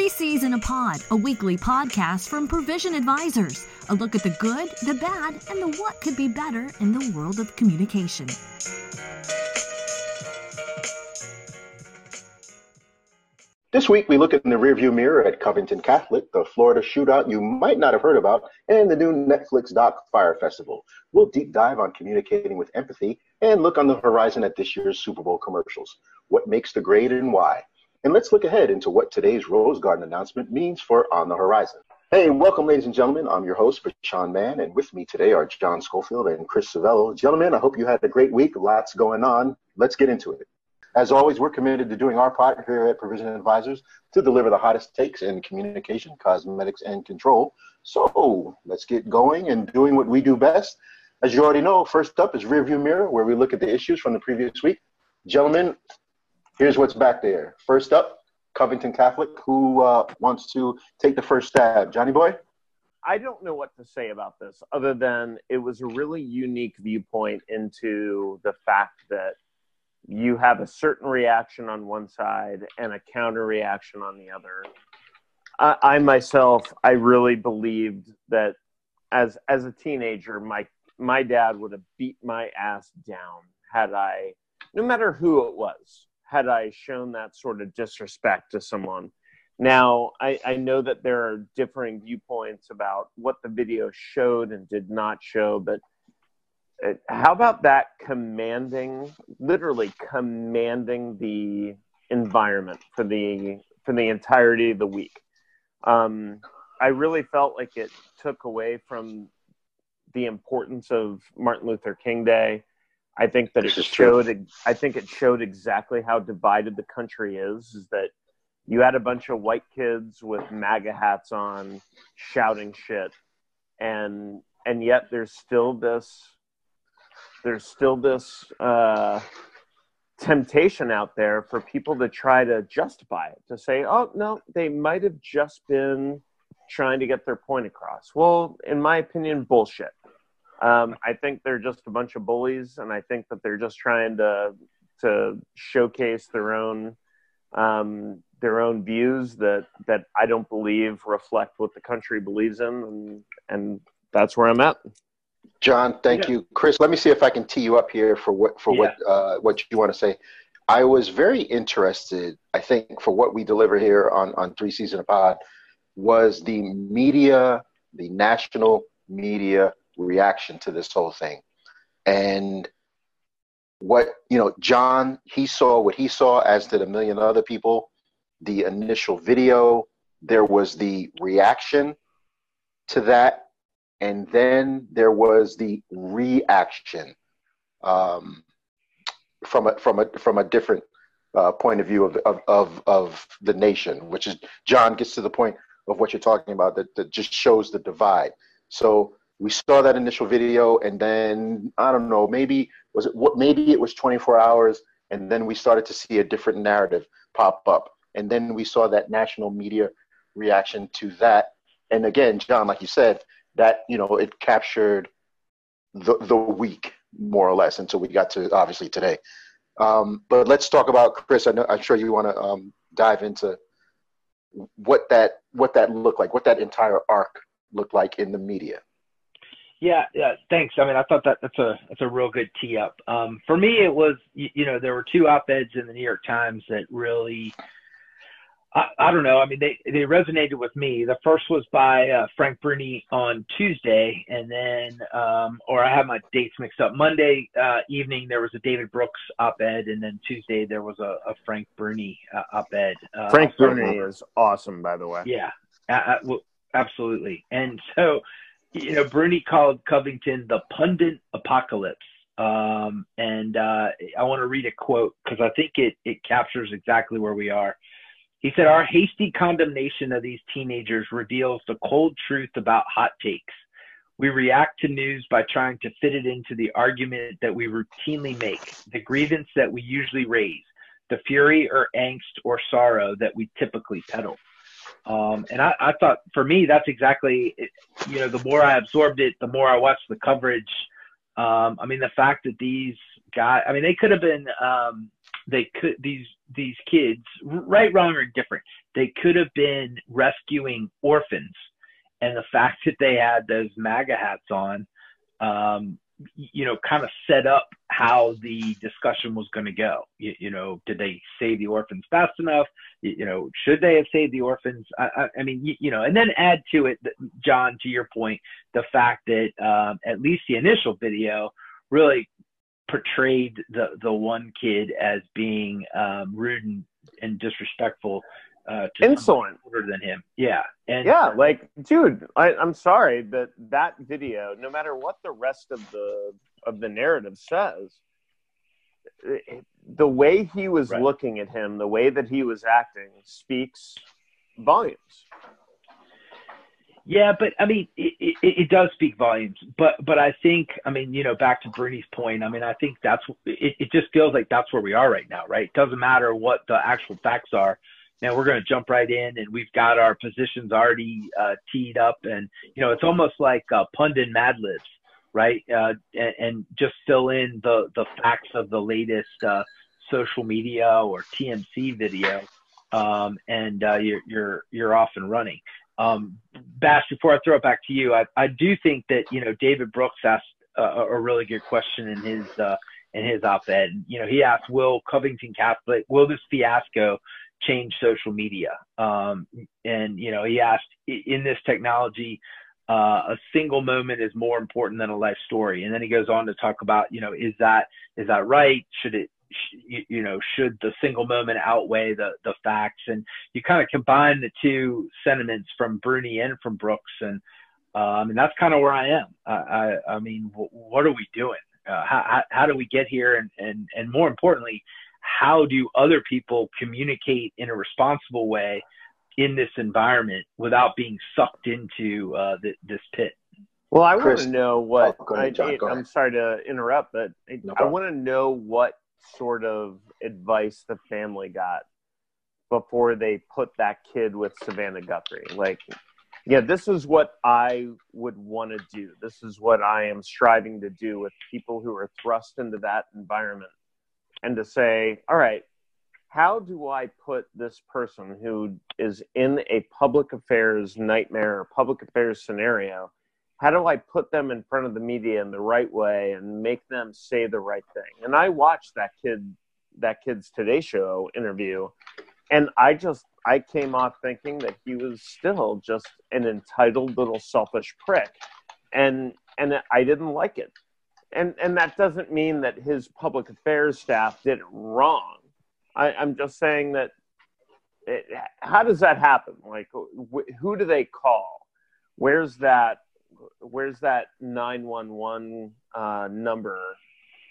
Three C's in a Pod, a weekly podcast from Provision Advisors. A look at the good, the bad, and the what could be better in the world of communication. This week, we look in the rearview mirror at Covington Catholic, the Florida shootout you might not have heard about, and the new Netflix doc Fyre Festival. We'll deep dive on communicating with empathy and look on the horizon at this year's Super Bowl commercials. What makes the grade and why? And let's look ahead into what today's Rose Garden announcement means for On the Horizon. Hey, welcome, ladies and gentlemen. I'm your host, Sean Mann, and with me today are John Schofield and Chris Savello. Gentlemen, I hope you had a great week. Lots going on. Let's get into it. As always, we're committed to doing our part here at Provision Advisors to deliver the hottest takes in communication, cosmetics, and control. So let's get going and doing what we do best. As you already know, first up is Rearview Mirror, where we look at the issues from the previous week. Gentlemen, here's what's back there. First up, Covington Catholic. Who uh, wants to take the first stab? Johnny Boy? I don't know what to say about this other than it was a really unique viewpoint into the fact that you have a certain reaction on one side and a counter reaction on the other. I, I myself, I really believed that as as a teenager, my my dad would have beat my ass down had I, no matter who it was, had I shown that sort of disrespect to someone. Now, I, I know that there are differing viewpoints about what the video showed and did not show, but uh, how about that commanding literally commanding the environment for the for the entirety of the week um, i really felt like it took away from the importance of martin luther king day i think that it showed true. i think it showed exactly how divided the country is is that you had a bunch of white kids with maga hats on shouting shit. And and yet there's still this there's still this uh, temptation out there for people to try to justify it to say oh no they might have just been trying to get their point across. Well in my opinion bullshit um, i think they're just a bunch of bullies and i think that they're just trying to to showcase their own um, their own views that that i don't believe reflect what the country believes in and and that's where i'm at John, thank yeah. you, Chris. Let me see if I can tee you up here for what for yeah. what uh, what you want to say. I was very interested. I think for what we deliver here on on Three C's in Pod was the media, the national media reaction to this whole thing, and what you know, John. He saw what he saw, as did a million other people. The initial video, there was the reaction to that and then there was the reaction um, from a from a from a different uh, point of view of, of, of of the nation, which is John gets to the point of what you're talking about that, that just shows the divide. So we saw that initial video, and then I don't know, maybe was it what maybe it was 24 hours, and then we started to see a different narrative pop up, and then we saw that national media reaction to that. And again, John, like you said, that you know it captured the the week more or less until we got to obviously today. Um, but let's talk about Chris. I know, I'm sure you want to um, dive into what that what that looked like, what that entire arc looked like in the media. Yeah, yeah. Thanks. I mean, I thought that that's a that's a real good tee up. Um, for me, it was you, you know there were two op eds in the New York Times that really I, I, don't know. I mean, they they resonated with me. The first was by uh, Frank Bruni on Tuesday, and then, um, or I have my dates mixed up. Monday uh, evening there was a David Brooks op-ed, and then Tuesday there was a, a Frank Bruni uh, op-ed. Uh, Frank Bruni is awesome, by the way. Yeah, absolutely. And so, you know, Bruni called Covington the pundit apocalypse. Um, and uh, I want to read a quote because I think it it captures exactly where we are. He said, Our hasty condemnation of these teenagers reveals the cold truth about hot takes. We react to news by trying to fit it into the argument that we routinely make, the grievance that we usually raise, the fury or angst or sorrow that we typically peddle. Um, and I, I, thought for me, that's exactly, you know, the more I absorbed it, the more I watched the coverage. Um, I mean, the fact that these guys, I mean, they could have been, um, they could these these kids, right, wrong, or different, they could have been rescuing orphans, and the fact that they had those MAGA hats on, um, you know, kind of set up how the discussion was going to go. You, you, know, did they save the orphans fast enough? You, you know, should they have saved the orphans? I, I, I mean, you, you, know, and then add to it, John, to your point, the fact that um, at least the initial video really portrayed the the one kid as being um, rude and, and disrespectful uh, insolent older than him. Yeah, and yeah, like dude, I, I'm sorry, but that video, no matter what the rest of the of the narrative says, it, the way he was right. looking at him, the way that he was acting, speaks volumes. Yeah, but I mean, it, it, it, does speak volumes. But but I think, I mean, you know, back to Bruni's point, I mean, I think that's it. It just feels like that's where we are right now, right? It doesn't matter what the actual facts are now we're going to jump right in and we've got our positions already uh, teed up and you know it's almost like uh, pundit mad libs right? Uh, and, and, just fill in the the facts of the latest uh, social media or tmz video um, and uh, you're you're you're off and running. Um, bash before i throw it back to you i, I do think that you know david brooks asked a, a really good question in his uh, in his op-ed. You know he asked will covington catholic will this fiasco change social media. Um, and you know, he asked in this technology, uh, a single moment is more important than a life story. And then he goes on to talk about, you know, is that is that right? Should it you know should the single moment outweigh the the facts and you kind of combine the two sentiments from Bruni and from Brooks and um, and that's kind of where I am. I, I, I mean, what are we doing? Uh, how, how do we get here? And, and, and more importantly, how do other people communicate in a responsible way in this environment without being sucked into uh, the, this pit? Well, I want to know what. Oh, ahead, John, I, am sorry to interrupt, but no I want to know what sort of advice the family got before they put that kid with Savannah Guthrie. Like, yeah, this is what I would want to do. This is what I am striving to do with people who are thrust into that environment and to say, all right, how do I put this person who is in a public affairs nightmare, public affairs scenario, how do I put them in front of the media in the right way and make them say the right thing? And I watched that kid, that kid's Today Show interview, and I just, I came off thinking that he was still just an entitled little selfish prick, and and I didn't like it and and that doesn't mean that his public affairs staff did it wrong. I, I'm just saying that. It, how does that happen? Like, wh- who do they call? Where's that? Where's that nine one one uh, number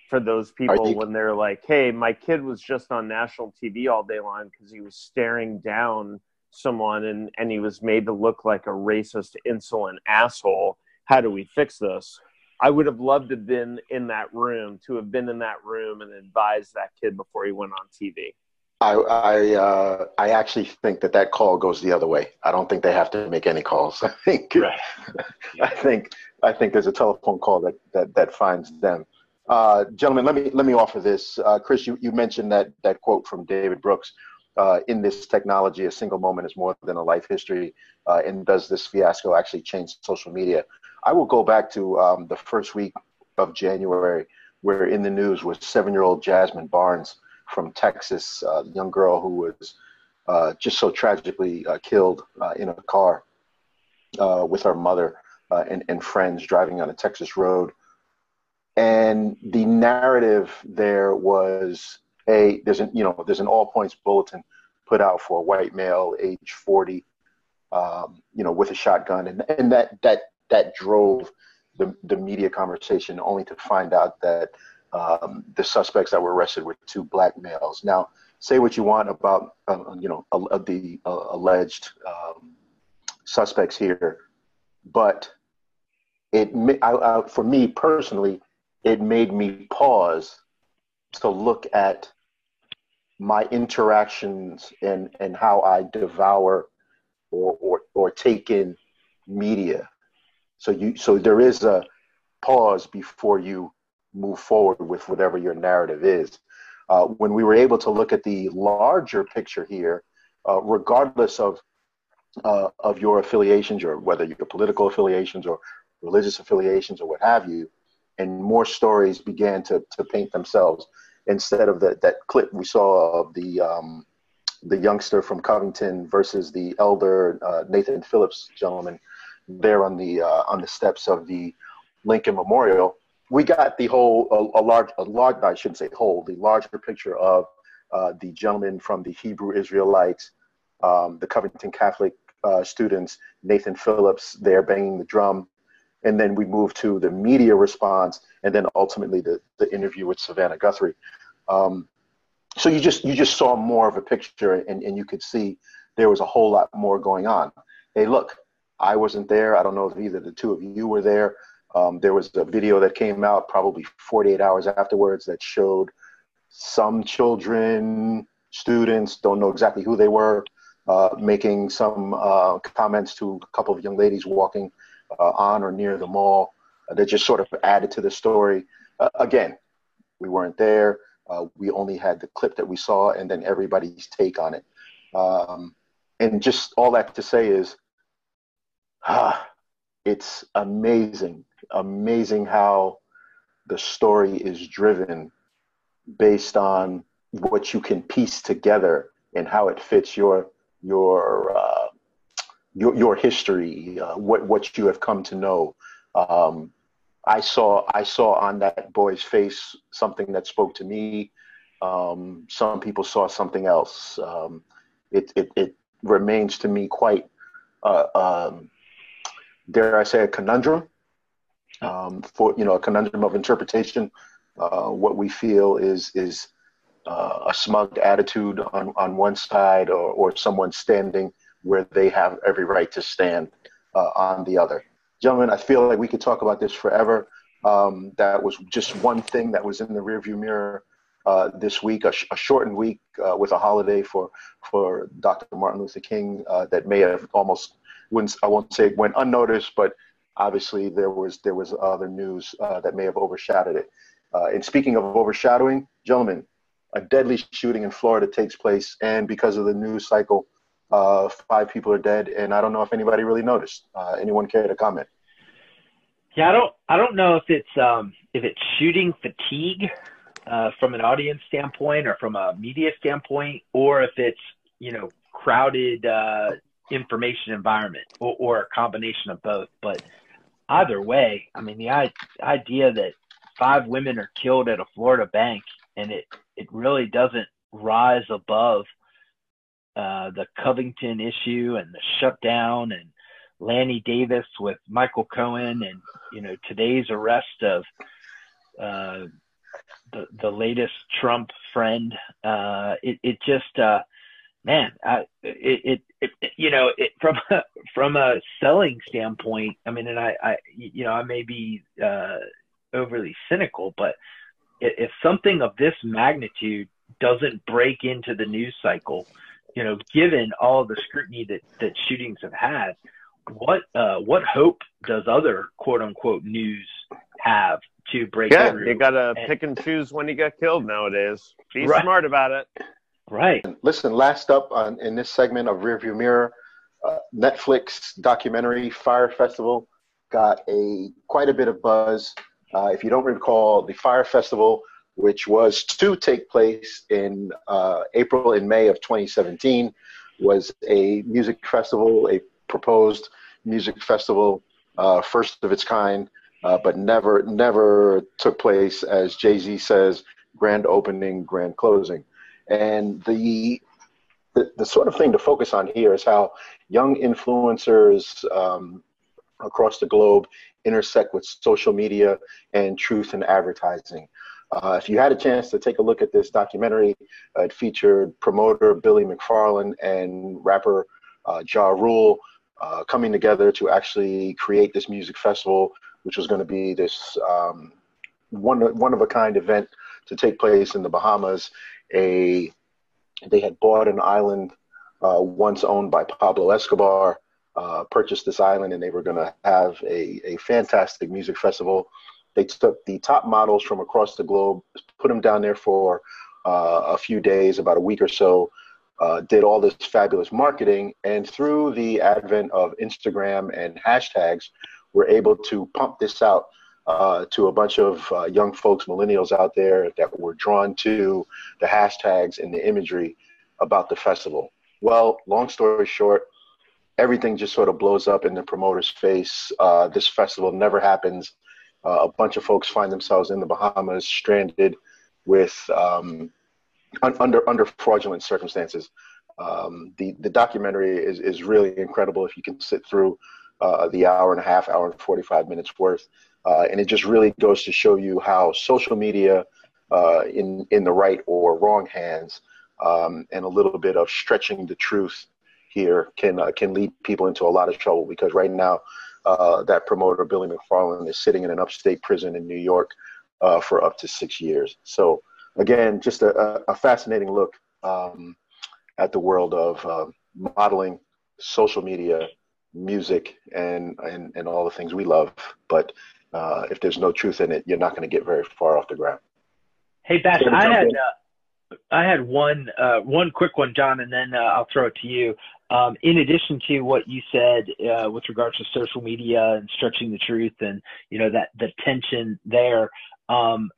for those people you- when they're like, "Hey, my kid was just on national TV all day long because he was staring down someone and and he was made to look like a racist, insolent asshole. How do we fix this?" I would have loved to have been in that room, to have been in that room and advised that kid before he went on TV. I I, uh, I actually think that that call goes the other way. I don't think they have to make any calls. I think right. I think I think there's a telephone call that that, that finds them. Uh, gentlemen, let me let me offer this. Uh, Chris, you, you mentioned that that quote from David Brooks. Uh, in this technology, a single moment is more than a life history. Uh, and does this fiasco actually change social media? I will go back to um, the first week of January, where in the news was seven-year-old Jasmine Barnes from Texas, uh, young girl who was uh, just so tragically uh, killed uh, in a car uh, with her mother uh, and, and friends driving on a Texas road. And the narrative there was, a there's an you know there's an all points bulletin put out for a white male, age 40, um, you know, with a shotgun, and and that that that drove the, the media conversation only to find out that um, the suspects that were arrested were two black males. Now, say what you want about, uh, you know, uh, the uh, alleged um, suspects here, but it, I, I, for me personally, it made me pause to look at my interactions and, and how I devour or, or, or take in media so you so there is a pause before you move forward with whatever your narrative is. uh, when we were able to look at the larger picture here, uh, regardless of uh, of your affiliations or whether your political affiliations or religious affiliations or what have you, and more stories began to, to paint themselves instead of the, that clip we saw of the um, the youngster from Covington versus the elder uh, Nathan Phillips gentleman there on the uh, on the steps of the Lincoln Memorial. We got the whole a, a large a large I shouldn't say whole the larger picture of uh, the gentleman from the Hebrew Israelites, um, the Covington Catholic uh, students, Nathan Phillips there banging the drum, and then we moved to the media response, and then ultimately the the interview with Savannah Guthrie. Um, so you just you just saw more of a picture and, and you could see there was a whole lot more going on hey look i wasn't there. I don't know if either the two of you were there. Um, there was a video that came out probably 48 hours afterwards that showed some children students don't know exactly who they were uh, making some uh, comments to a couple of young ladies walking uh, on or near the mall that just sort of added to the story. Uh, again we weren't there. Uh, we only had the clip that we saw and then everybody's take on it. Um, and just all that to say is, ah, it's amazing, amazing how the story is driven based on what you can piece together and how it fits your your uh, your, your history, uh, what what you have come to know. Um, I saw I saw on that boy's face something that spoke to me. Um, some people saw something else. Um, it, it, it remains to me quite, uh, um, dare I say, a conundrum. Um, for you know, a conundrum of interpretation. Uh, what we feel is is uh, a smug attitude on on one side, or or someone standing where they have every right to stand uh, on the other gentlemen, I feel like we could talk about this forever. Um, that was just one thing that was in the rearview mirror uh, this week, a, sh- a shortened week uh, with a holiday for for Dr. Martin Luther King uh, that may have almost I won't say it went unnoticed, but obviously there was there was other news uh, that may have overshadowed it. Uh, and speaking of overshadowing, gentlemen, a deadly shooting in Florida takes place, and because of the news cycle, uh, five people are dead, and I don't know if anybody really noticed. Uh, anyone care to comment? Yeah, I don't. I don't know if it's um, if it's shooting fatigue uh, from an audience standpoint or from a media standpoint, or if it's you know crowded uh, information environment or, or, a combination of both. But either way, I mean the idea that five women are killed at a Florida bank and it it really doesn't rise above uh, the Covington issue and the shutdown and Lanny Davis with Michael Cohen and you know today's arrest of uh, the the latest Trump friend. Uh, it it just uh, man, I, it, it, it you know it, from a, from a selling standpoint. I mean, and I I you know I may be uh, overly cynical, but if something of this magnitude doesn't break into the news cycle you know, given all the scrutiny that, that shootings have had, what uh, what hope does other quote unquote news have to break yeah, through? you got to pick and choose when you get killed nowadays. Be right. smart about it. Right. Listen, last up on, in this segment of Rearview Mirror, uh, Netflix documentary Fyre Festival got a quite a bit of buzz. Uh, if you don't recall, the Fyre Festival which was to take place in uh, April and May of 2017, was a music festival, a proposed music festival, uh, first of its kind, uh, but never never took place as Jay Z says, grand opening, grand closing, and the, the the, sort of thing to focus on here is how young influencers um, across the globe intersect with social media and truth in advertising. Uh, if you had a chance to take a look at this documentary, uh, it featured promoter Billy McFarland and rapper uh, Ja Rule uh, coming together to actually create this music festival, which was going to be this um, one one of a kind event to take place in the Bahamas. A they had bought an island uh, once owned by Pablo Escobar, uh, purchased this island, and they were going to have a, a fantastic music festival they took the top models from across the globe, put them down there for uh, a few days, about a week or so, uh, did all this fabulous marketing. And through the advent of Instagram and hashtags, we're able to pump this out uh, to a bunch of uh, young folks, millennials out there that were drawn to the hashtags and the imagery about the festival. Well, long story short, everything just sort of blows up in the promoter's face. Uh, this festival never happens. Uh, a bunch of folks find themselves in the Bahamas, stranded with um, un- under under fraudulent circumstances. Um, the the documentary is is really incredible if you can sit through uh, the hour and a half, hour and forty five minutes worth, uh, and it just really goes to show you how social media, uh, in in the right or wrong hands, um, and a little bit of stretching the truth here can uh, can lead people into a lot of trouble because right now uh, that promoter Billy McFarland is sitting in an upstate prison in New York uh, for up to six years. So again, just a, a fascinating look um, at the world of modeling, social media, music, and, and and all the things we love. But uh, if there's no truth in it, you're not going to get very far off the ground. Hey, Bash, I had. Uh, I had one uh, one quick one, John, and then uh, I'll throw it to you. Um, in addition to what you said uh, with regards to social media and stretching the truth, and you know that the tension there, um,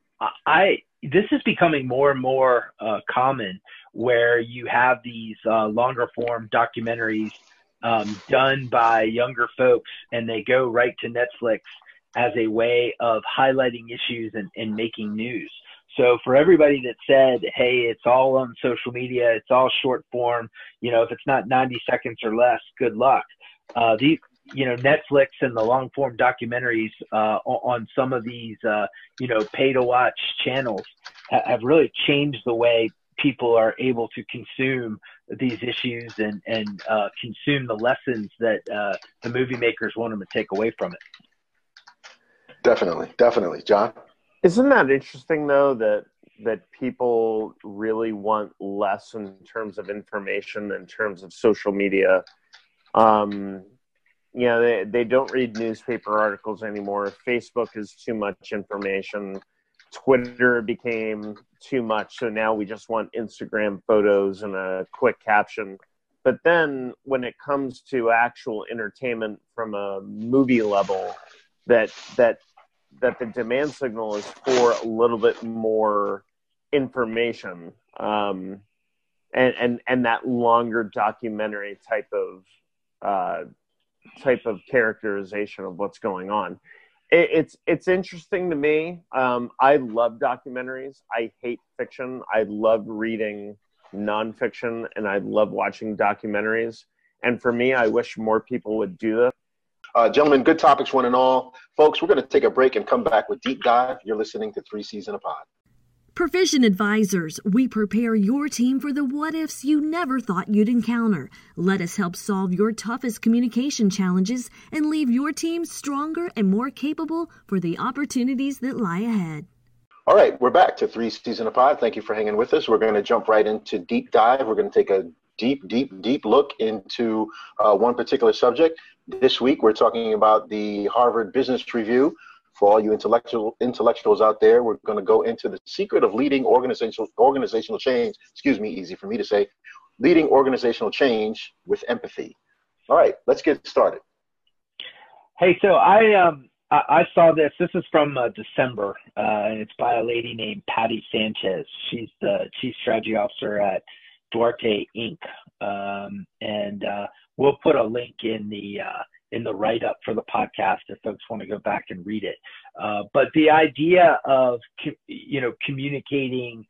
I this is becoming more and more uh, common where you have these uh, longer form documentaries um, done by younger folks, and they go right to Netflix as a way of highlighting issues and, and making news. So for everybody that said, "Hey, it's all on social media, it's all short form," you know, if it's not 90 seconds or less, good luck. Uh, the you know Netflix and the long form documentaries uh, on some of these uh, you know pay to watch channels have really changed the way people are able to consume these issues and and uh, consume the lessons that uh, the movie makers want them to take away from it. Definitely, definitely, John. Isn't that interesting though that that people really want less in terms of information in terms of social media? Um, you know, they, they don't read newspaper articles anymore. Facebook is too much information. Twitter became too much. So now we just want Instagram photos and a quick caption. But then when it comes to actual entertainment from a movie level, that that that the demand signal is for a little bit more information um, and, and and that longer documentary type of uh, type of characterization of what's going on. It, it's it's interesting to me. Um, I love documentaries. I hate fiction. I love reading nonfiction, and I love watching documentaries. And for me, I wish more people would do this. Uh, gentlemen, good topics, one and all. Folks, we're going to take a break and come back with Deep Dive. You're listening to Three in a Pod. Provision Advisors, we prepare your team for the what ifs you never thought you'd encounter. Let us help solve your toughest communication challenges and leave your team stronger and more capable for the opportunities that lie ahead. All right, we're back to Three in a Pod. Thank you for hanging with us. We're going to jump right into Deep Dive. We're going to take a deep, deep, deep look into uh, one particular subject. This week, we're talking about the Harvard Business Review. For all you intellectual intellectuals out there, we're going to go into the secret of leading organizational organizational change. Excuse me, easy for me to say, leading organizational change with empathy. All right, let's get started. Hey, so I um I, I saw this. This is from uh, December, uh, and it's by a lady named Patty Sanchez. She's the chief strategy officer at Duarte Inc. Um, and uh, we'll put a link in the uh, in the write up for the podcast if folks want to go back and read it. Uh, but the idea of you know communicating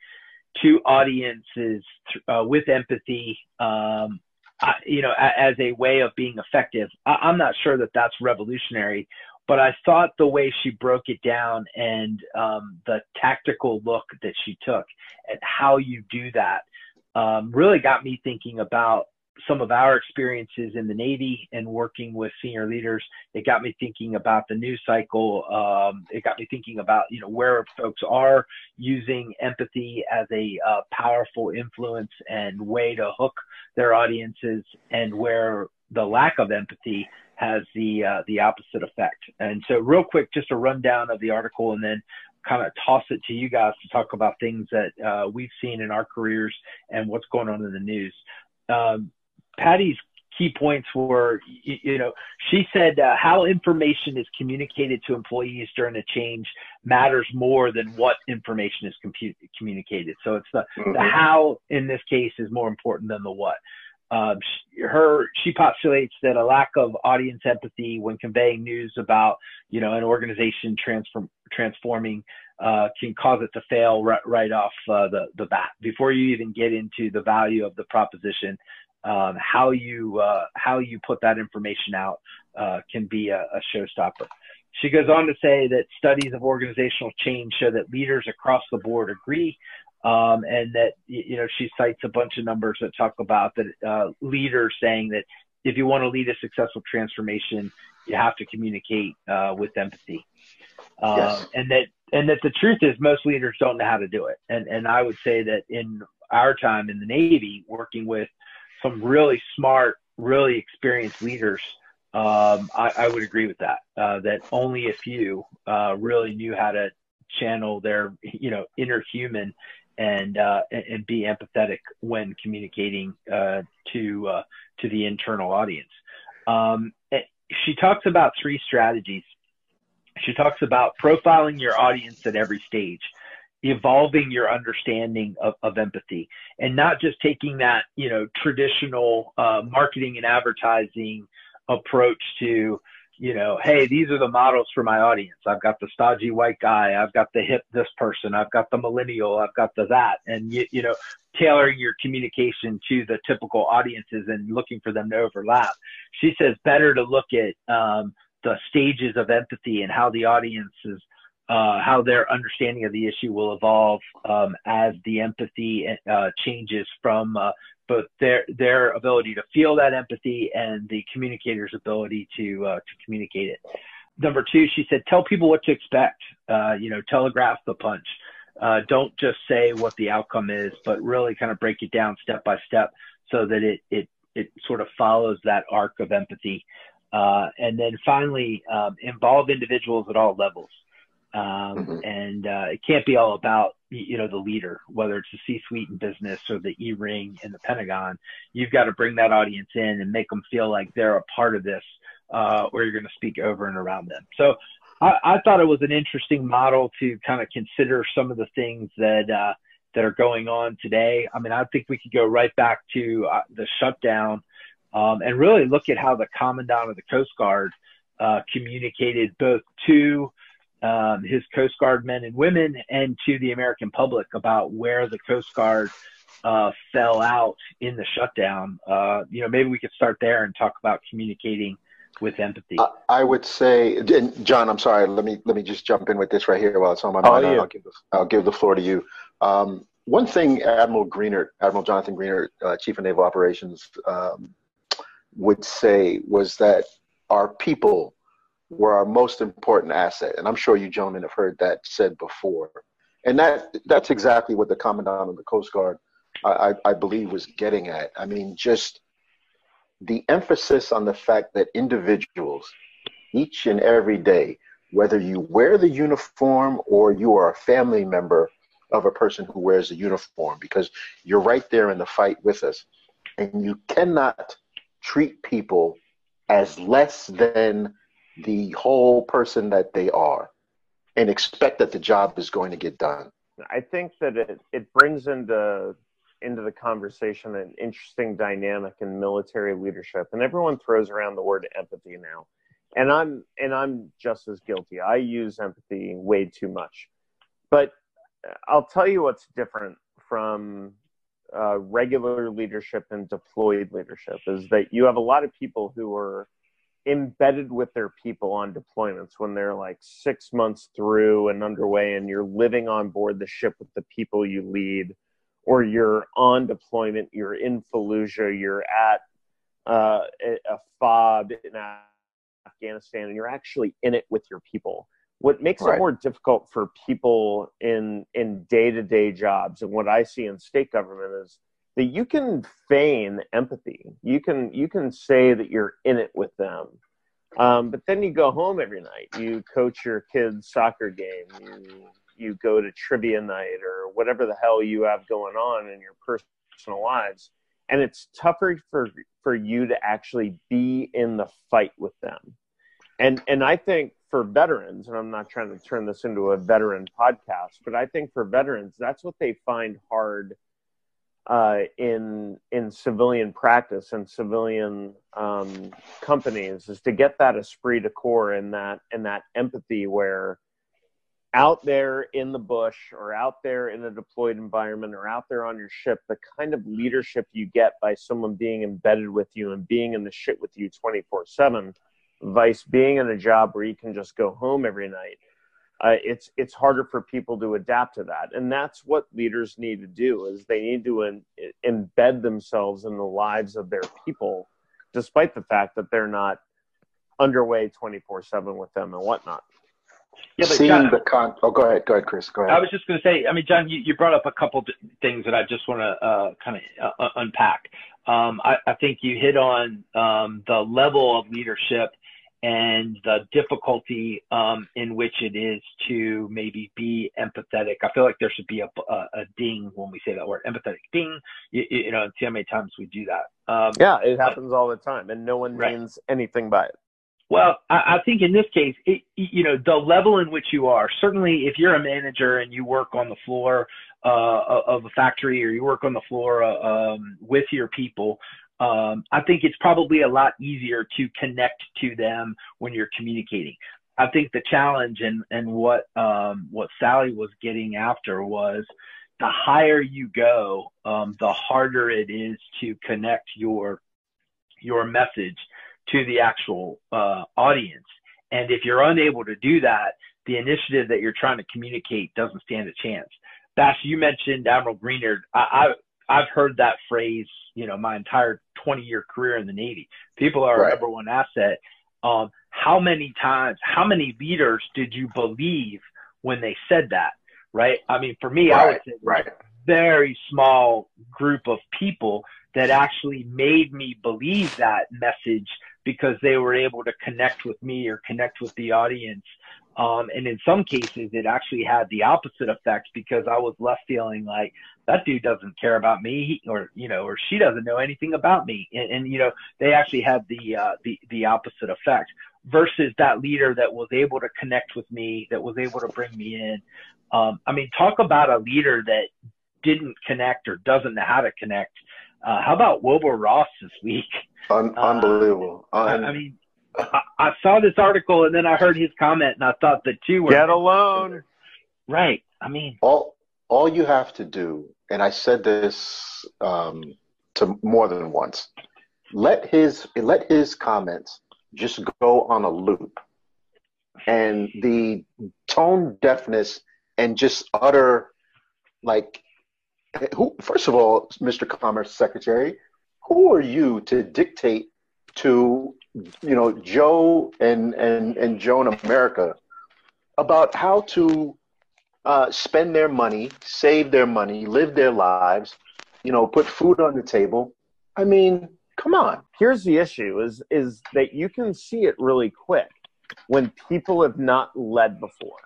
to audiences uh, with empathy, um, I, you know, as a way of being effective, I, am not sure that that's revolutionary. But I thought the way she broke it down and um, the tactical look that she took at how you do that um, really got me thinking about some of our experiences in the Navy and working with senior leaders. It got me thinking about the news cycle. Um, it got me thinking about you know where folks are using empathy as a uh, powerful influence and way to hook their audiences, and where the lack of empathy has the uh, the opposite effect. And so, real quick, just a rundown of the article, and then kind of toss it to you guys to talk about things that uh, we've seen in our careers and what's going on in the news. Um, Patty's key points were, you, you know, she said uh, how information is communicated to employees during a change matters more than what information is compu- communicated. So it's the, mm-hmm. the how in this case is more important than the what. She, her she postulates that a lack of audience empathy when conveying news about you know an organization transform transforming uh, can cause it to fail right, right off uh, the the bat before you even get into the value of the proposition. Um, how you uh, how you put that information out uh, can be a, a showstopper. She goes on to say that studies of organizational change show that leaders across the board agree um, and that you know she cites a bunch of numbers that talk about that uh, leaders saying that if you want to lead a successful transformation, you have to communicate uh, with empathy, um, yes. and that and that the truth is most leaders don't know how to do it, and and I would say that in our time in the Navy, working with some really smart, really experienced leaders. Um, I, I, would agree with that. Uh, that only a few uh, really knew how to channel their, you know, inner human and uh, and be empathetic when communicating uh, to uh, to the internal audience. Um, she talks about three strategies. She talks about profiling your audience at every stage, evolving your understanding of, of empathy, and not just taking that you know traditional uh, marketing and advertising approach to you know, hey, these are the models for my audience. I've got the stodgy white guy. I've got the hip this person. I've got the millennial. I've got the that. And, you, you know, tailoring your communication to the typical audiences and looking for them to overlap. She says better to look at um, the stages of empathy and how the audience is, uh, how their understanding of the issue will evolve um, as the empathy uh, changes from uh, both their their ability to feel that empathy and the communicator's ability to uh, to communicate it. Number two, she said, tell people what to expect. Uh, you know, telegraph the punch. Uh, don't just say what the outcome is, but really kind of break it down step by step so that it it it sort of follows that arc of empathy. And then finally, um, involve individuals at all levels. Um, mm-hmm. And uh, it can't be all about you know the leader, whether it's the C-suite in business or the E-ring in the Pentagon. You've got to bring that audience in and make them feel like they're a part of this, uh, or you're going to speak over and around them. So I, I, thought it was an interesting model to kind of consider some of the things that uh, that are going on today. I mean, I think we could go right back to uh, the shutdown um, and really look at how the commandant of the Coast Guard uh, communicated both to um, his Coast Guard men and women and to the American public about where the Coast Guard uh, fell out in the shutdown. Uh, you know, maybe we could start there and talk about communicating with empathy. I would say, John, I'm sorry. Let me let me just jump in with this right here while it's on my mind. Oh, I'll, give the, I'll give the floor to you. Um, one thing Admiral Greenert, Admiral Jonathan Greenert, uh, Chief of Naval Operations, um, would say was that our people were our most important asset. And I'm sure you gentlemen have heard that said before. And that that's exactly what the Commandant of the Coast Guard, I, I believe, was getting at. I mean, just the emphasis on the fact that individuals, each and every day, whether you wear the uniform or you are a family member of a person who wears the uniform, because you're right there in the fight with us. And you cannot treat people as less than the whole person that they are and expect that the job is going to get done. I think that it, it brings into into the conversation an interesting dynamic in military leadership and everyone throws around the word empathy now. And i'm and i'm just as guilty. I use empathy way too much. But i'll tell you what's different from uh, regular leadership and deployed leadership is that you have a lot of people who are embedded with their people on deployments when they're like six months through and underway and you're living on board the ship with the people you lead or you're on deployment you're in fallujah you're at uh, a fob in afghanistan and you're actually in it with your people what makes right. it more difficult for people in in day-to-day jobs and what i see in state government is that you can feign empathy. You can you can say that you're in it with them, Um, but then you go home every night. You coach your kids' soccer game. You you go to trivia night or whatever the hell you have going on in your personal lives, and it's tougher for for you to actually be in the fight with them. And and I think for veterans, and I'm not trying to turn this into a veteran podcast, but I think for veterans, that's what they find hard uh, in in civilian practice and civilian um, companies is to get that esprit de corps and that and that empathy where out there in the bush or out there in a deployed environment or out there on your ship the kind of leadership you get by someone being embedded with you and being in the shit with you 24 7 vice being in a job where you can just go home every night uh, it's it's harder for people to adapt to that and that's what leaders need to do is they need to in, embed themselves in the lives of their people despite the fact that they're not underway 24 7 with them and whatnot yeah, but Seeing John, the con- oh, go ahead, go ahead, Chris. Go ahead. I was just going to say, I mean, John, you, you brought up a couple things that I just want to uh, kind of uh, unpack. Um, I, I, think you hit on um, the level of leadership and the difficulty um, in which it is to maybe be empathetic. I feel like there should be a, a, a ding when we say that word, empathetic. Ding. You, you know, see how many times we do that. Um, yeah, it happens all the time, and no one right. means anything by it. Well, I, I think in this case, it, you know, the level in which you are. Certainly, if you're a manager and you work on the floor uh, of a factory or you work on the floor uh, um, with your people, um, I think it's probably a lot easier to connect to them when you're communicating. I think the challenge and and what um, what Sally was getting after was the higher you go, um, the harder it is to connect your your message to the actual uh, audience. And if you're unable to do that, the initiative that you're trying to communicate doesn't stand a chance. Bash, you mentioned Admiral Greenert. I, I I've heard that phrase you know my entire 20 year career in the Navy. People are right. our number one asset. Um, how many times, how many leaders did you believe when they said that? Right. I mean, for me, right. I would say right. very small group of people that actually made me believe that message because they were able to connect with me or connect with the audience. Um, and in some cases, it actually had the opposite effect because I was left feeling like that dude doesn't care about me or, you know, or she doesn't know anything about me. And, and you know, they actually had the, uh, the, the opposite effect versus that leader that was able to connect with me, that was able to bring me in. Um, I mean, talk about a leader that didn't connect or doesn't know how to connect. Uh, how about Wilbur Ross this week? Un- uh, unbelievable. Uh, I, I, mean, I, I, saw this article and then I heard his comment and I thought the two were get alone. Right. I mean, all all you have to do, and I said this um, to more than once. Let his let his comments just go on a loop, and the tone deafness and just utter like who first of all mr commerce secretary who are you to dictate to you know Joe and and and Joan America about how to uh, spend their money, save their money, live their lives, you know, put food on the table. I mean, come on. Here's the issue: is is that you can see it really quick when people have not led before.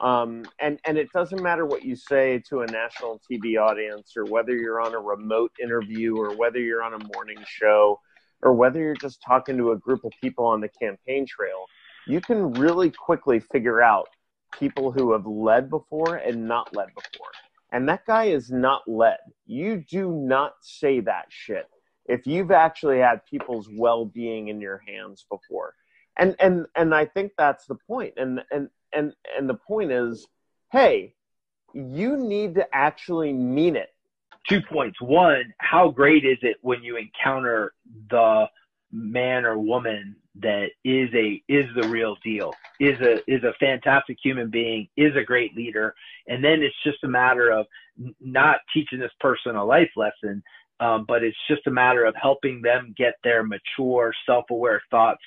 Um, and and it doesn't matter what you say to a national TV audience, or whether you're on a remote interview, or whether you're on a morning show, or whether you're just talking to a group of people on the campaign trail. You can really quickly figure out people who have led before and not led before. And that guy is not led. You do not say that shit if you've actually had people's well-being in your hands before. And and and I think that's the point. And and and and the point is, hey, you need to actually mean it. Two points. One, how great is it when you encounter the man or woman that is a is the real deal, is a is a fantastic human being, is a great leader, and then it's just a matter of not teaching this person a life lesson, um, but it's just a matter of helping them get their mature, self-aware thoughts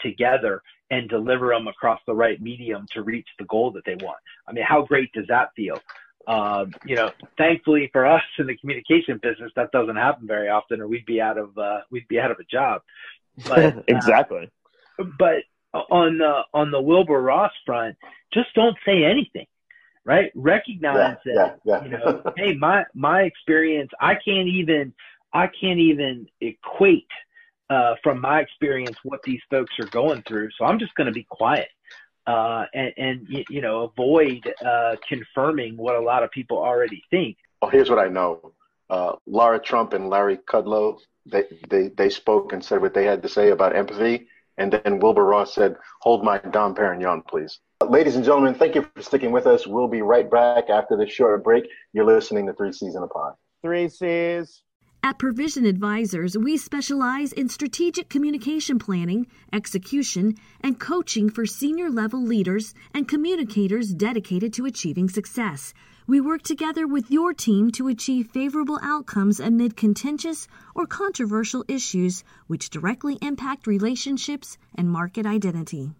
together and deliver them across the right medium to reach the goal that they want. I mean, how great does that feel? Um, you know, thankfully for us in the communication business, that doesn't happen very often, or we'd be out of uh, we'd be out of a job. But uh, exactly. Uh, but on the on the Wilbur Ross front, just don't say anything, right? Recognize Yeah, that yeah, yeah. you know, hey, my my experience, I can't even I can't even equate uh, from my experience what these folks are going through. So I'm just going to be quiet uh, and, and y- you know avoid uh, confirming what a lot of people already think. Oh, here's what I know. Uh, Laura Trump and Larry Kudlow, they, they, they spoke and said what they had to say about empathy. And then Wilbur Ross said, hold my Dom Perignon, please. Ladies and gentlemen, thank you for sticking with us. We'll be right back after this short break. You're listening to Three C's in Pod. Three C's. At Provision Advisors, we specialize in strategic communication planning, execution, and coaching for senior level leaders and communicators dedicated to achieving success. We work together with your team to achieve favorable outcomes amid contentious or controversial issues which directly impact relationships and market identity.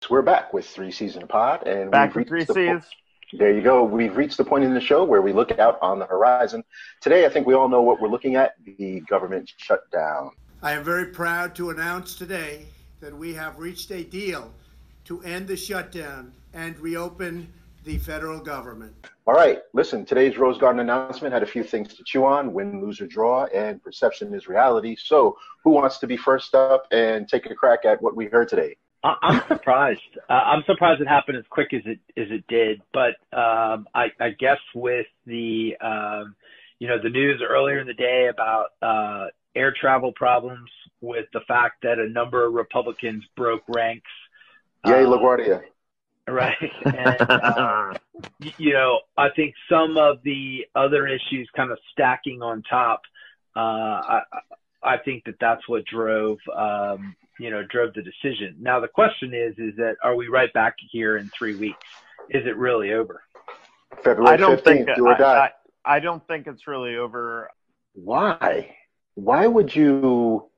So we're back with Three C's in Pod. and Back we've with Three reached the po- C's. There you go. We've reached the point in the show where we look out on the horizon. Today, I think we all know what we're looking at the government shutdown. I am very proud to announce today that we have reached a deal to end the shutdown and reopen the federal government. All right, listen, today's Rose Garden announcement had a few things to chew on win, lose, or draw, and perception is reality. So, who wants to be first up and take a crack at what we heard today? I'm surprised. Uh, I'm surprised it happened as quick as it as it did. But um, I, I guess with the um, you know the news earlier in the day about uh, air travel problems, with the fact that a number of Republicans broke ranks. Yay, uh, LaGuardia. Right. And, uh, you know, I think some of the other issues kind of stacking on top. Uh, I, I think that that's what drove, um, you know, drove the decision. Now the question is, is that are we right back here in three weeks? Is it really over? February I don't 15th, think do or die. I, I, I don't think it's really over. Why? Why would you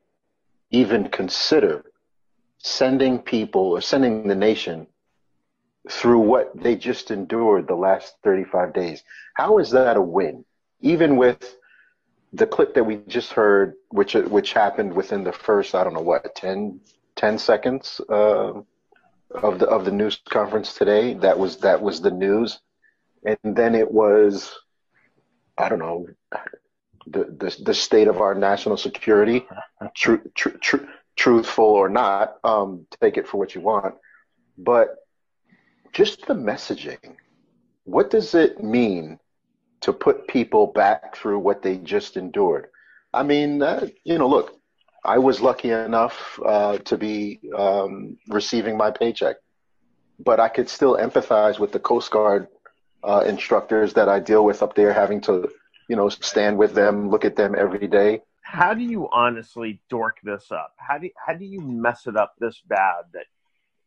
even consider sending people or sending the nation through what they just endured the last 35 days? How is that a win? Even with the clip that we just heard, which which happened within the first, I don't know what, 10, 10 seconds uh, of the of the news conference today. That was that was the news, and then it was, I don't know, the the, the state of our national security, tru- tru- tru- truthful or not, um, take it for what you want, but just the messaging. What does it mean to put people back through what they just endured? I mean, uh, you know, look, I was lucky enough uh, to be um, receiving my paycheck, but I could still empathize with the Coast Guard uh, instructors that I deal with up there, having to, you know, stand with them, look at them every day. How do you honestly dork this up? How do how do you mess it up this bad that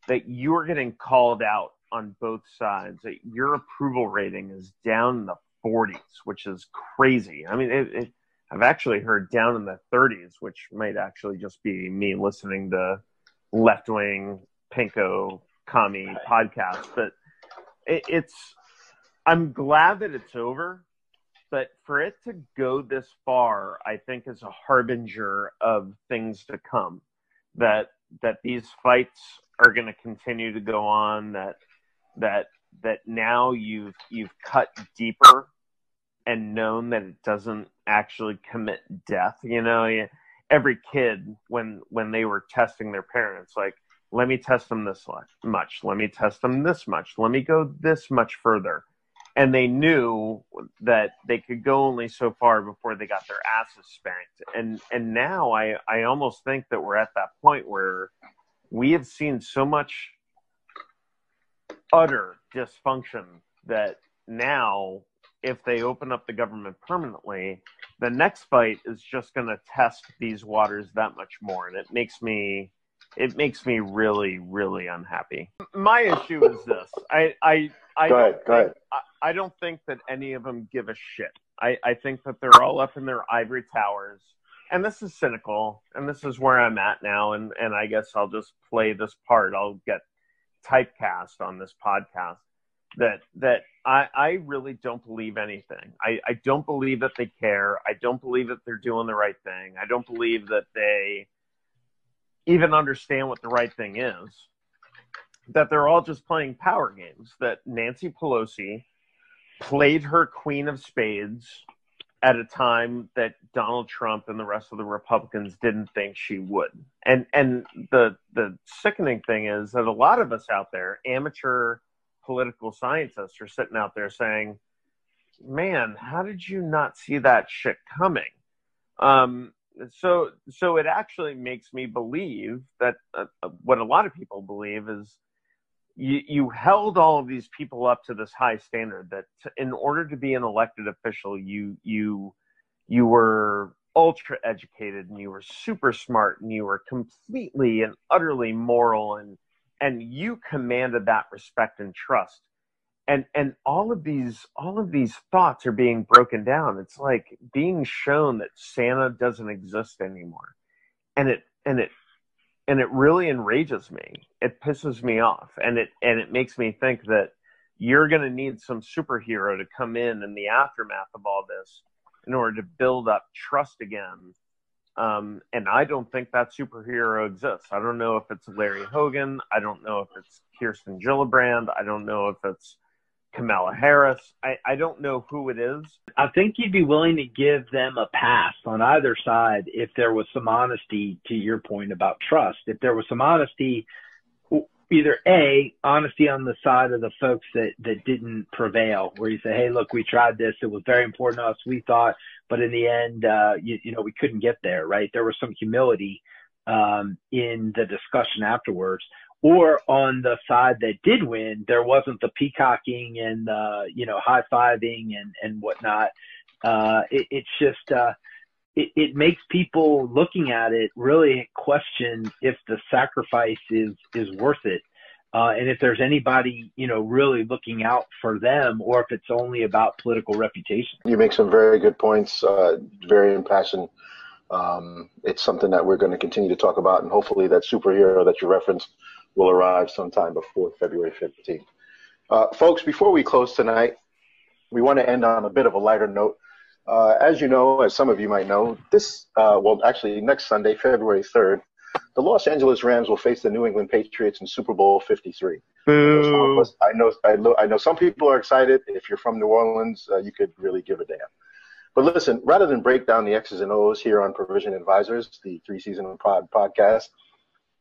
that you're getting called out on both sides? That your approval rating is down the 40s, which is crazy. I mean, it, it, I've actually heard down in the 30s, which might actually just be me listening to left wing pinko commie podcasts. But it, it's I'm glad that it's over but for it to go this far, I think is a harbinger of things to come. That that these fights are going to continue to go on. That that that now you've you've cut deeper and known that it doesn't actually commit death. You know, every kid when when they were testing their parents, like let me test them this much, let me test them this much, let me go this much further. And they knew that they could go only so far before they got their asses spanked. And and now i i almost think that we're at that point where we have seen so much utter dysfunction that now if they open up the government permanently the next fight is just going to test these waters that much more. And it makes me it makes me really really unhappy. My issue is this. I i i Go don't ahead, go ahead. think- I, I don't think that any of them give a shit. I, I think that they're all up in their ivory towers. And this is cynical. And this is where i'm at now. And and i guess i'll just play this part. I'll get typecast on this podcast that that I, I really don't believe anything. I, I don't believe that they care. I don't believe that they're doing the right thing. I don't believe that they even understand what the right thing is. that they're all just playing power games. That Nancy Pelosi played her Queen of Spades at a time that Donald Trump and the rest of the Republicans didn't think she would. And and the the sickening thing is that a lot of us out there, amateur political scientists, are sitting out there saying, "Man, how did you not see that shit coming?" Um, so so it actually makes me believe that uh, what a lot of people believe is you, you held all of these people up to this high standard that in order to be an elected official, you you you were ultra educated and you were super smart and you were completely and utterly moral and and you commanded that respect and trust. And and all of these all of these thoughts are being broken down. It's like being shown that santa doesn't exist anymore. And it and it and it really enrages me. It pisses me off, and it and it makes me think that you're going to need some superhero to come in in the aftermath of all this in order to build up trust again. Um, and I don't think that superhero exists. I don't know if it's Larry Hogan. I don't know if it's Kirsten Gillibrand. I don't know if it's Kamala Harris. I, I don't know who it is. I think you'd be willing to give them a pass on either side if there was some honesty to your point about trust. If there was some honesty, either A, honesty on the side of the folks that, that didn't prevail, where you say, hey, look, we tried this. It was very important to us. We thought, but in the end, uh, you, you know, we couldn't get there, right? There was some humility um, in the discussion afterwards or on the side that did win, there wasn't the peacocking and uh, you know high fiving and and whatnot. Uh, it, it's just uh, it, it makes people looking at it really question if the sacrifice is is worth it, uh, and if there's anybody you know really looking out for them, or if it's only about political reputation. You make some very good points, uh, very impassioned. Um, it's something that we're going to continue to talk about, and hopefully that superhero that you referenced will arrive sometime before February 15th. Uh, folks, before we close tonight, we want to end on a bit of a lighter note. Uh, as you know, as some of you might know, this, uh, well, actually, next Sunday, February 3rd, the Los Angeles Rams will face the New England Patriots in Super Bowl 53. Boo. I know, I know, I know some people are excited. If you're from New Orleans, uh, you could really give a damn. But listen, rather than break down the X's and O's here on Provision Advisors, the Three C's in Pod podcast,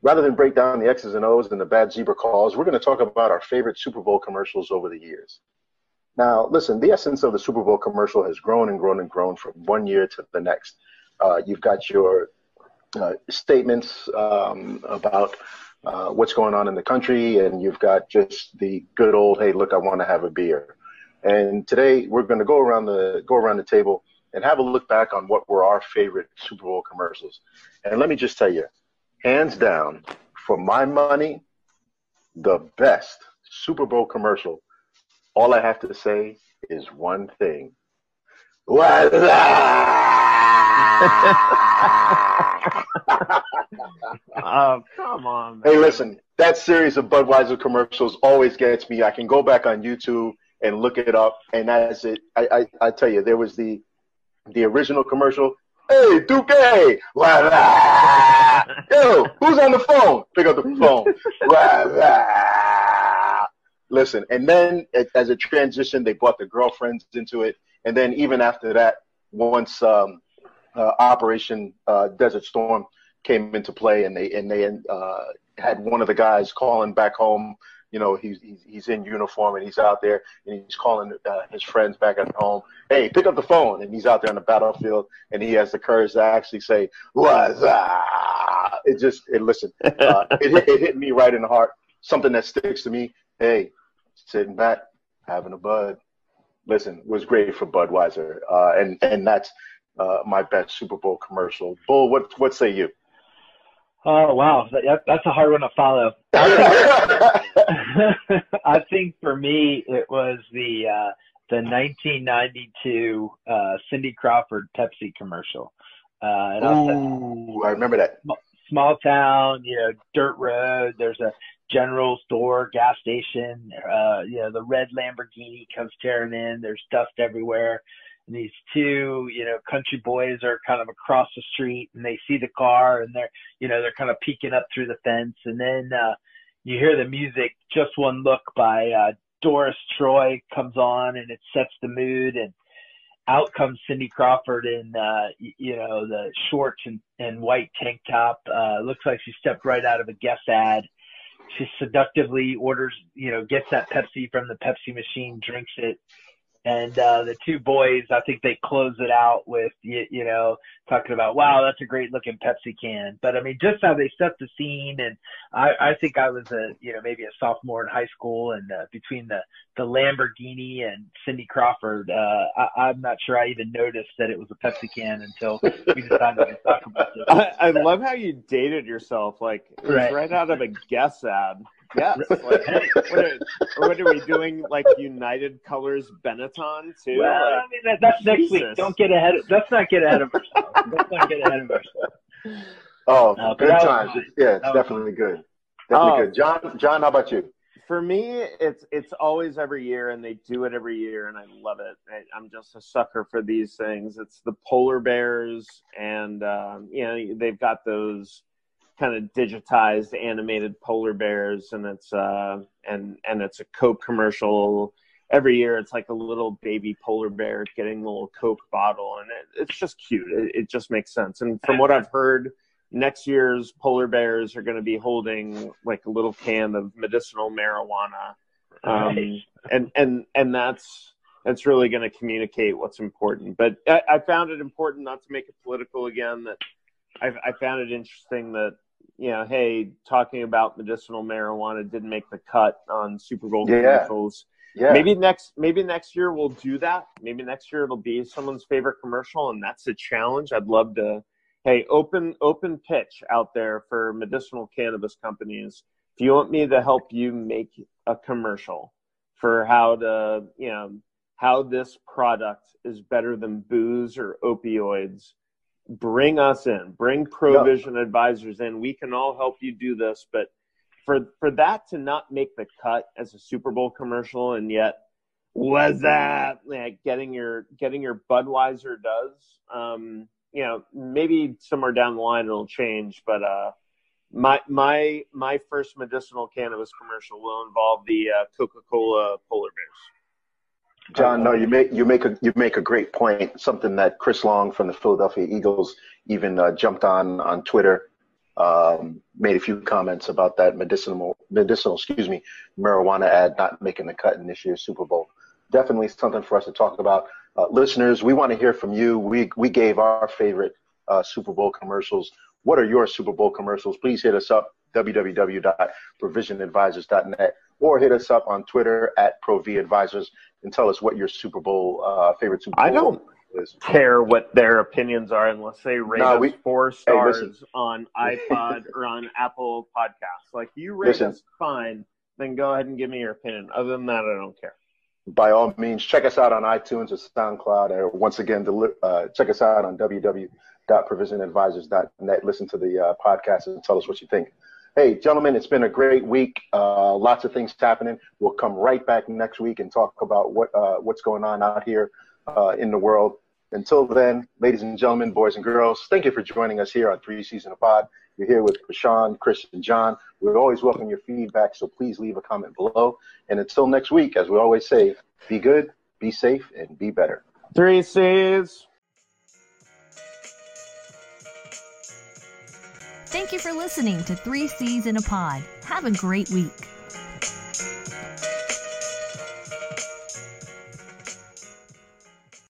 rather than break down the X's and O's and the bad zebra calls, we're going to talk about our favorite Super Bowl commercials over the years. Now, listen, the essence of the Super Bowl commercial has grown and grown and grown from one year to the next. Uh, you've got your uh, statements um, about uh, what's going on in the country, and you've got just the good old, hey, look, I want to have a beer. And today we're going to go around the go around the table and have a look back on what were our favorite Super Bowl commercials. And let me just tell you, hands down, for my money, the best Super Bowl commercial. All I have to say is one thing. uh, come on. Man. Hey, listen, that series of Budweiser commercials always gets me. I can go back on YouTube and look it up, and as it, I, I, I tell you, there was the the original commercial, Hey, Duque! Yo, who's on the phone? Pick up the phone. Listen, and then as a transition, they brought the girlfriends into it, and then even after that, once um, uh, Operation uh, Desert Storm came into play, and they and they uh, had one of the guys calling back home you know, he's, he's, he's in uniform and he's out there and he's calling uh, his friends back at home. Hey, pick up the phone. And he's out there on the battlefield and he has the courage to actually say, what's up? It just, it, listen, uh, it, it hit me right in the heart. Something that sticks to me. Hey, sitting back, having a bud. Listen, was great for Budweiser. Uh, and, and that's uh, my best Super Bowl commercial. Bull, what, what say you? Oh wow, that, that's a hard one to follow. I think for me it was the uh, the 1992 uh, Cindy Crawford Pepsi commercial. Uh, Ooh, I remember that. Small town, you know, dirt road. There's a general store, gas station. Uh, you know, the red Lamborghini comes tearing in. There's dust everywhere and these two, you know, country boys are kind of across the street and they see the car and they're, you know, they're kind of peeking up through the fence. And then, uh, you hear the music, Just One Look by uh, Doris Troy comes on and it sets the mood and out comes Cindy Crawford in, uh, you know, the shorts and, and white tank top. Uh, looks like she stepped right out of a Guess ad. She seductively orders, you know, gets that Pepsi from the Pepsi machine, drinks it, and uh, the two boys, I think they close it out with you, you know talking about wow that's a great looking Pepsi can. But I mean just how they set the scene, and I, I think I was a you know maybe a sophomore in high school, and uh, between the the Lamborghini and Cindy Crawford, uh, I, I'm not sure I even noticed that it was a Pepsi can until we decided to talk about this. I, I love how you dated yourself, like it right, right out of a Guess ad. Yes. Like, what, are, what, are, we doing? Like United Colors Benetton too? Well, like, I mean that, that's next week. Don't get ahead. Of, let's not get ahead of ourselves. let's not get ahead of ourselves. Oh, uh, good times. Yeah, it's definitely good. Definitely oh, good. John, John, how about you? For me, it's it's always every year, and they do it every year, and I love it. I, am just a sucker for these things. It's the polar bears, and um, you know they've got those kind of digitized animated polar bears and it's uh and and it's a coke commercial. Every year it's like a little baby polar bear getting a little coke bottle and it, it's just cute. It, it, just makes sense. And from what i've heard next year's polar bears are going to be holding like a little can of medicinal marijuana. Um, and and and that's that's really going to communicate what's important. But I, I found it important not to make it political again that I, I found it interesting that you know, hey, talking about medicinal marijuana didn't make the cut on Super Bowl yeah. commercials. Yeah. Maybe next maybe next year we'll do that. Maybe next year it'll be someone's favorite commercial and that's a challenge. I'd love to hey, open open pitch out there for medicinal cannabis companies. If you want me to help you make a commercial for how to, you know, how this product is better than booze or opioids, bring us in, bring provision yep. advisors in. We can all help you do this. But for for that to not make the cut as a Super Bowl commercial, and yet was that like getting your getting your Budweiser does. Um, you know, maybe somewhere down the line it'll change, but uh, my my my first medicinal cannabis commercial will involve the uh, Coca Cola polar bears. John, no, you make you make a you make a great point. Something that Chris Long from the Philadelphia Eagles even uh, jumped on on Twitter, um, made a few comments about that medicinal medicinal excuse me marijuana ad not making the cut in this year's Super Bowl. Definitely something for us to talk about. Uh, listeners, we want to hear from you. We we gave our favorite uh, Super Bowl commercials. What are your Super Bowl commercials? Please hit us up www.provisionadvisors.net or hit us up on Twitter at ProVAdvisors and tell us what your Super Bowl uh, favorite Super Bowl. I don't is. care what their opinions are unless they rate no, we, us four stars hey, on iPod or on Apple Podcasts. Like you rate listen. us fine, then go ahead and give me your opinion. Other than that, I don't care. By all means, check us out on iTunes or SoundCloud, or once again, uh, check us out on www.provisionadvisors.net. Listen to the uh, podcast and tell us what you think. Hey, gentlemen, it's been a great week. Uh, lots of things happening. We'll come right back next week and talk about what uh, what's going on out here uh, in the world. Until then, ladies and gentlemen, boys and girls, thank you for joining us here on Three C's in a Pod. You're here with Prashan, Chris, and John. We always welcome your feedback, so please leave a comment below. And until next week, as we always say, be good, be safe, and be better. Three C's. Thank you for listening to Three C's in a Pod. Have a great week.